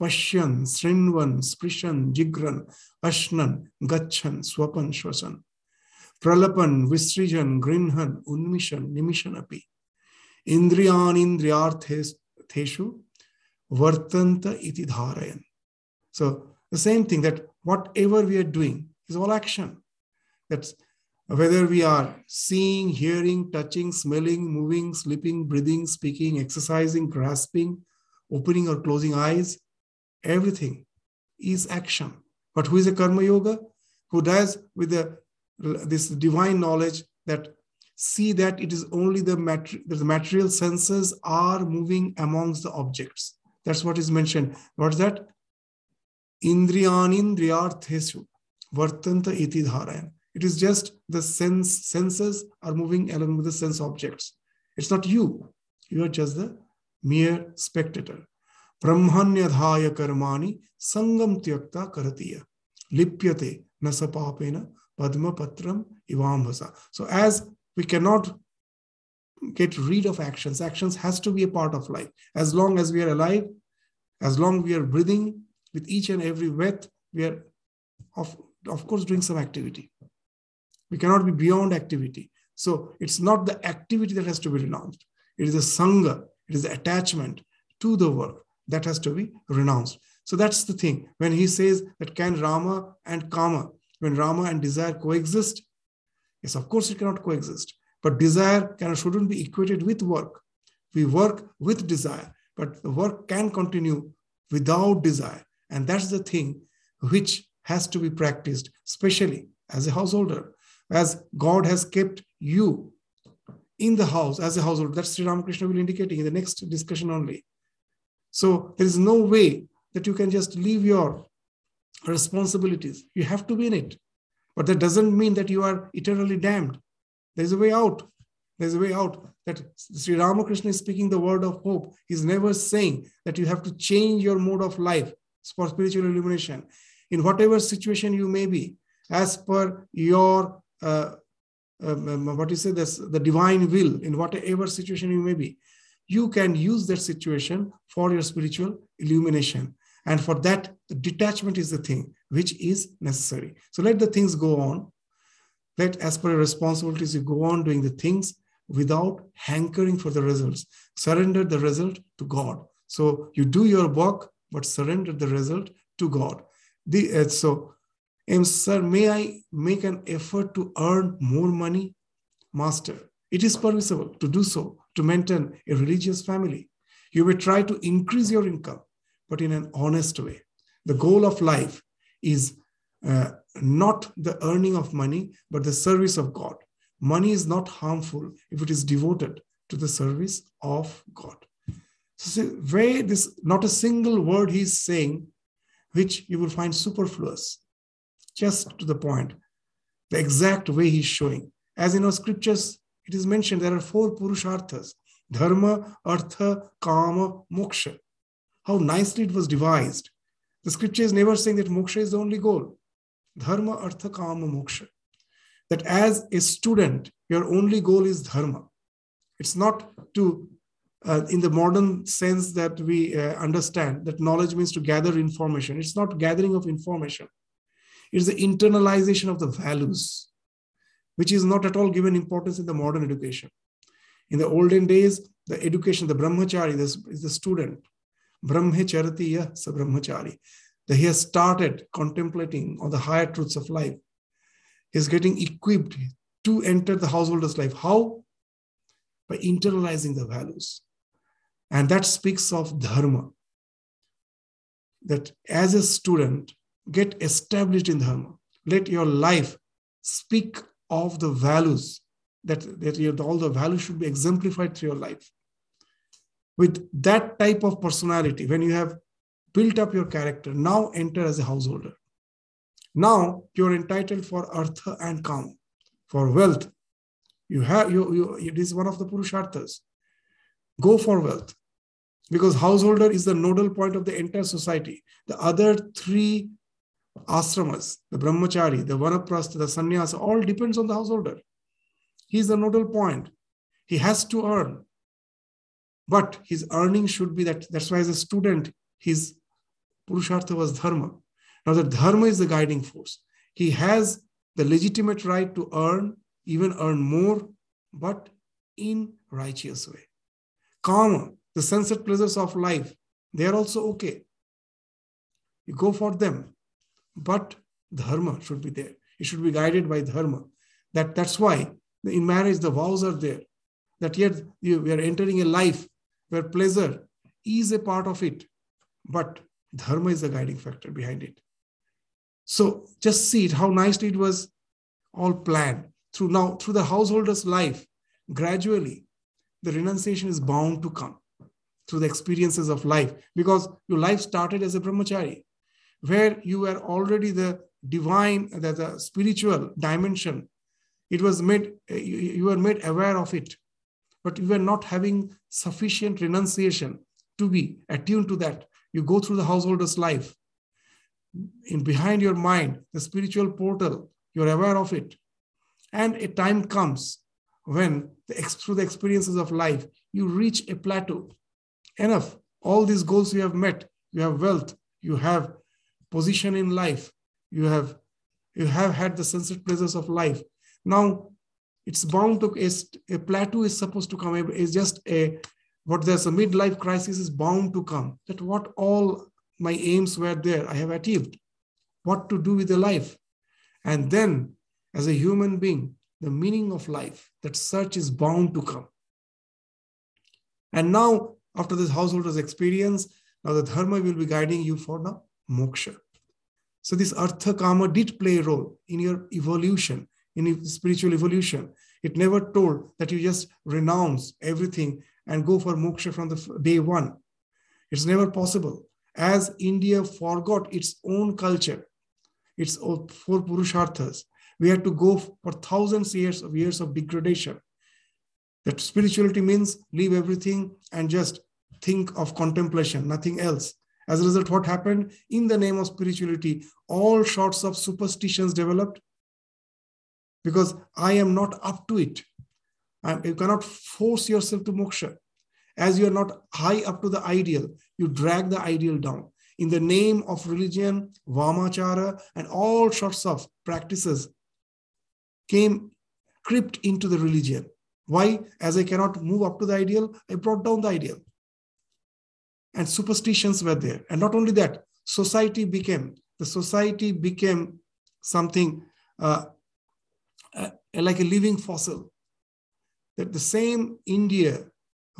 Pashyan, Srinvan, Sprishan, Jigran, Ashnan, Gachan, Swapan, Shwasan. Pralapan, Visrijan, Grinhan, Unmishan, Nimishan api. Indriyan Indriyartheshu, Vartanta iti dharayan. So the same thing that whatever we are doing is all action. That's whether we are seeing, hearing, touching, smelling, moving, sleeping, breathing, speaking, exercising, grasping, opening or closing eyes, everything is action. But who is a karma yoga? Who does with the, this divine knowledge that see that it is only the, the material senses are moving amongst the objects. That's what is mentioned. What's that? Indriyanindriyarthesu vartanta iti dharayan. It is just the sense senses are moving along with the sense objects. It's not you. You are just the mere spectator. Brahmanyadhaya karmani sangam tyakta karatiya. Lipyate nasapapena padma patram ivambhasa. So as we cannot get rid of actions. Actions has to be a part of life. As long as we are alive, as long we are breathing, with each and every breath, we are, of, of course, doing some activity. We cannot be beyond activity. So it's not the activity that has to be renounced. It is the sangha, it is the attachment to the work that has to be renounced. So that's the thing. When he says that can Rama and Kama, when Rama and desire coexist, yes, of course it cannot coexist. But desire can, shouldn't be equated with work. We work with desire, but the work can continue without desire. And that's the thing which has to be practiced, especially as a householder, as God has kept you in the house as a householder, That's Sri Ramakrishna will indicating in the next discussion only. So there is no way that you can just leave your responsibilities. You have to be in it. But that doesn't mean that you are eternally damned. There's a way out. There's a way out. That Sri Ramakrishna is speaking the word of hope. He's never saying that you have to change your mode of life for spiritual illumination. In whatever situation you may be, as per your uh, um, um, what you say this the divine will in whatever situation you may be you can use that situation for your spiritual illumination and for that detachment is the thing which is necessary so let the things go on let, as per your responsibilities, you go on doing the things without hankering for the results. Surrender the result to God. So you do your work, but surrender the result to God. The, uh, so, um, sir, may I make an effort to earn more money? Master, it is permissible to do so to maintain a religious family. You may try to increase your income, but in an honest way. The goal of life is uh, not the earning of money, but the service of God. Money is not harmful if it is devoted to the service of God. So, where this not a single word he's saying, which you will find superfluous, just to the point, the exact way he's showing. As in our scriptures, it is mentioned there are four purusharthas dharma, artha, kama, moksha. How nicely it was devised. The scripture is never saying that moksha is the only goal dharma, artha, kama, moksha. That as a student, your only goal is dharma. It's not to, uh, in the modern sense that we uh, understand, that knowledge means to gather information. It's not gathering of information. It's the internalization of the values, which is not at all given importance in the modern education. In the olden days, the education, the brahmachari is the student. Brahmacharati ya sa brahmachari that he has started contemplating on the higher truths of life. He's getting equipped to enter the householder's life. How? By internalizing the values. And that speaks of dharma. That as a student, get established in dharma. Let your life speak of the values that, that all the values should be exemplified through your life. With that type of personality, when you have built up your character, now enter as a householder. Now you're entitled for artha and kam, for wealth. You have you, you it is one of the purusharthas. Go for wealth. Because householder is the nodal point of the entire society. The other three ashramas, the brahmachari, the vanaprastha, the sannyasa, all depends on the householder. He is the nodal point. He has to earn. But his earning should be that. That's why, as a student, his Purushartha was dharma. Now, the dharma is the guiding force. He has the legitimate right to earn, even earn more, but in righteous way. Karma, the sunset pleasures of life, they are also okay. You go for them, but dharma should be there. It should be guided by dharma. That, that's why in marriage the vows are there. That yet you, we are entering a life where pleasure is a part of it, but dharma is the guiding factor behind it. So just see it, how nicely it was all planned. Through now, through the householder's life, gradually, the renunciation is bound to come through the experiences of life because your life started as a brahmachari, where you were already the divine, the, the spiritual dimension. It was made, eh, you, you were made aware of it but you were not having sufficient renunciation to be attuned to that. You go through the householder's life. In behind your mind, the spiritual portal, you're aware of it. And a time comes when, the, through the experiences of life, you reach a plateau. Enough. All these goals you have met. You have wealth. You have position in life. You have you have had the sunset pleasures of life. Now it's bound to a, a plateau is supposed to come it's just a what there's a midlife crisis is bound to come that what all my aims were there i have achieved. What to do with the life? And then as a human being the meaning of life that search is bound to come. And now after this householder's experience now the dharma will be guiding you for the moksha. So this artha kama did play a role in your evolution in spiritual evolution. It never told that you just renounce everything and go for moksha from the day one. It's never possible. As India forgot its own culture, its four purusharthas, we had to go for thousands years of years of degradation. That spirituality means leave everything and just think of contemplation, nothing else. As a result, what happened? In the name of spirituality, all sorts of superstitions developed, because I am not up to it. You cannot force yourself to moksha. As you are not high up to the ideal, you drag the ideal down. In the name of religion, Vamachara, and all sorts of practices came crept into the religion. Why? As I cannot move up to the ideal, I brought down the ideal. And superstitions were there. And not only that, society became, the society became something uh, uh, like a living fossil. That the same India,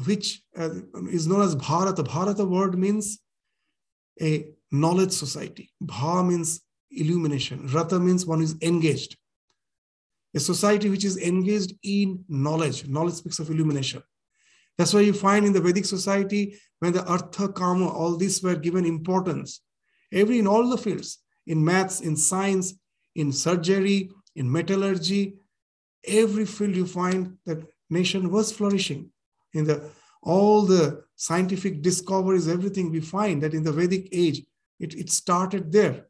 which uh, is known as Bharata, Bharata word means a knowledge society. Bha means illumination. Rata means one is engaged. A society which is engaged in knowledge. Knowledge speaks of illumination. That's why you find in the Vedic society, when the Artha, Kama, all these were given importance, every in all the fields, in maths, in science, in surgery, in metallurgy, every field you find that nation was flourishing. In the all the scientific discoveries, everything we find that in the Vedic age, it, it started there.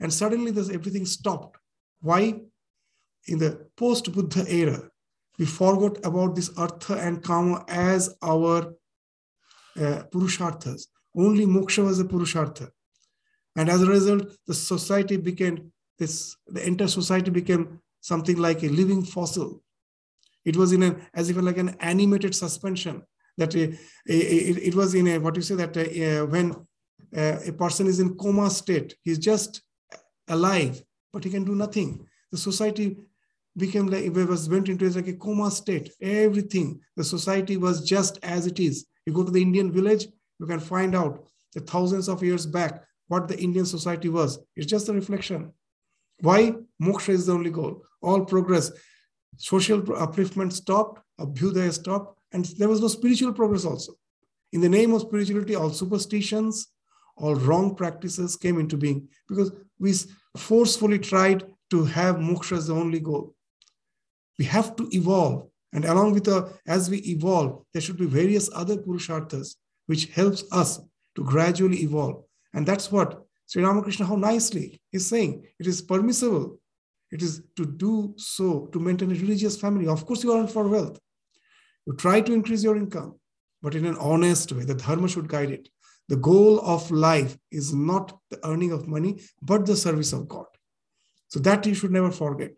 And suddenly this everything stopped. Why? In the post-Buddha era, we forgot about this artha and kama as our uh, purusharthas. Only moksha was a purushartha. And as a result, the society became this the entire society became something like a living fossil. It was in a, as if like an animated suspension. That uh, a, a, it was in a what you say that a, when a person is in coma state, he's just alive, but he can do nothing. The society became like it was went into like a coma state. Everything the society was just as it is. You go to the Indian village, you can find out that thousands of years back what the Indian society was. It's just a reflection Why? Moksha is the only goal. All progress. Social upliftment stopped, Abhyudaya stopped, and there was no spiritual progress also. In the name of spirituality, all superstitions, all wrong practices came into being because we forcefully tried to have moksha as the only goal. We have to evolve. And along with the, as we evolve, there should be various other purusharthas which helps us to gradually evolve. And that's what Sri Ramakrishna, how nicely he's saying it is permissible. It is to do so to maintain a religious family. Of course, you aren't for wealth. You try to increase your income, but in an honest way. The dharma should guide it. The goal of life is not the earning of money, but the service of God. So that you should never forget.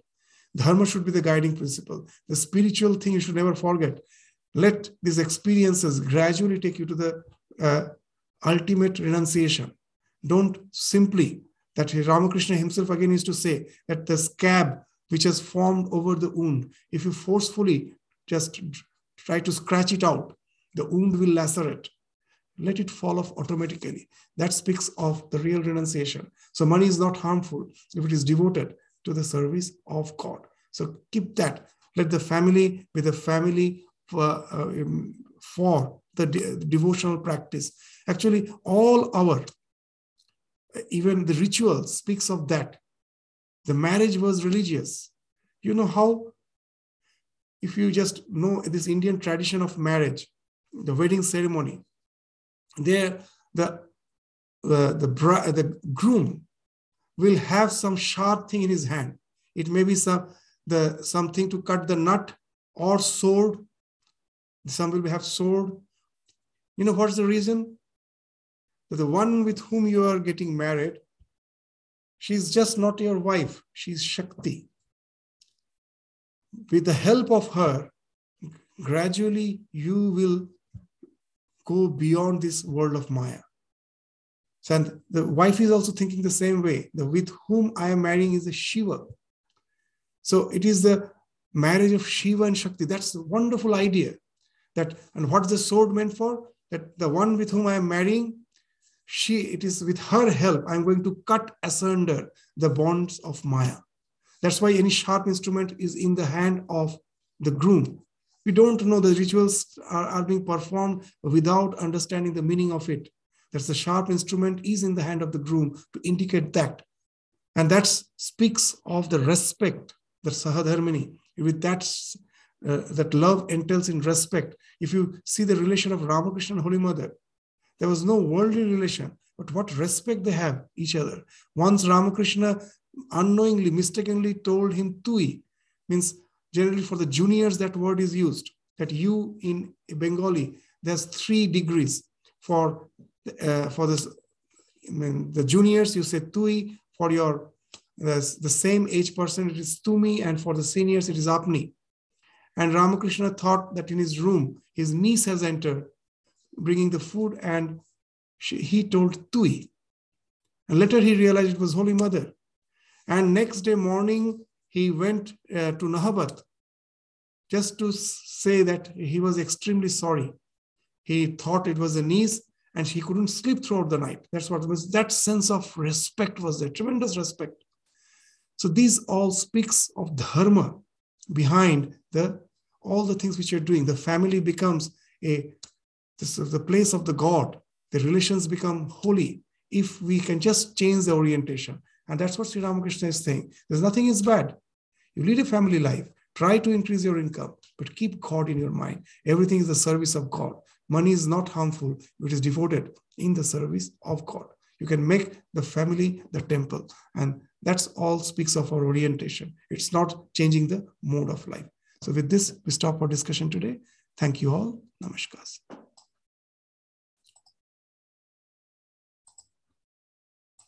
Dharma should be the guiding principle. The spiritual thing you should never forget. Let these experiences gradually take you to the uh, ultimate renunciation. Don't simply, that Ramakrishna himself again used to say, that the scab which has formed over the wound, if you forcefully just try to scratch it out, the wound will lacerate. Let it fall off automatically. That speaks of the real renunciation. So, money is not harmful if it is devoted to the service of God. So, keep that. Let the family be the family for, uh, um, for the de- devotional practice. Actually, all our, even the ritual speaks of that. The marriage was religious. You know how, if you just know this Indian tradition of marriage, the wedding ceremony, there the, the, the, the groom will have some sharp thing in his hand. It may be some, the, something to cut the nut or sword. Some will have sword. You know what's the reason? The one with whom you are getting married, she's just not your wife. She's Shakti. With the help of her, gradually you will go beyond this world of Maya. So, and the wife is also thinking the same way. The with whom I am marrying is a Shiva. So it is the marriage of Shiva and Shakti. That's a wonderful idea. That and what's the sword meant for? That the one with whom I am marrying, she it is with her help I'm going to cut asunder the bonds of Maya. That's why any sharp instrument is in the hand of the groom. We don't know the rituals are, are being performed without understanding the meaning of it. That's the sharp instrument is in the hand of the groom to indicate that. And that speaks of the respect that Sahadharmini, with that, uh, that love entails in respect. If you see the relation of Ramakrishna and Holy Mother, there was no worldly relation, but what respect they have each other. Once Ramakrishna unknowingly, mistakenly told him Tui, means generally for the juniors that word is used that you in bengali there's three degrees for uh, for this I mean, the juniors you say tui for your the, the same age person it is tumi and for the seniors it is apni and ramakrishna thought that in his room his niece has entered bringing the food and she, he told tui and later he realized it was holy mother and next day morning he went uh, to Nahabat just to say that he was extremely sorry. He thought it was a niece and he couldn't sleep throughout the night. That's what was. That sense of respect was there, tremendous respect. So these all speaks of dharma behind the all the things which you're doing. The family becomes a this is the place of the God. The relations become holy if we can just change the orientation. And that's what Sri Ramakrishna is saying. There's nothing is bad. You lead a family life. Try to increase your income, but keep God in your mind. Everything is the service of God. Money is not harmful, it is devoted in the service of God. You can make the family the temple. And that's all speaks of our orientation. It's not changing the mode of life. So, with this, we stop our discussion today. Thank you all. Namaskar.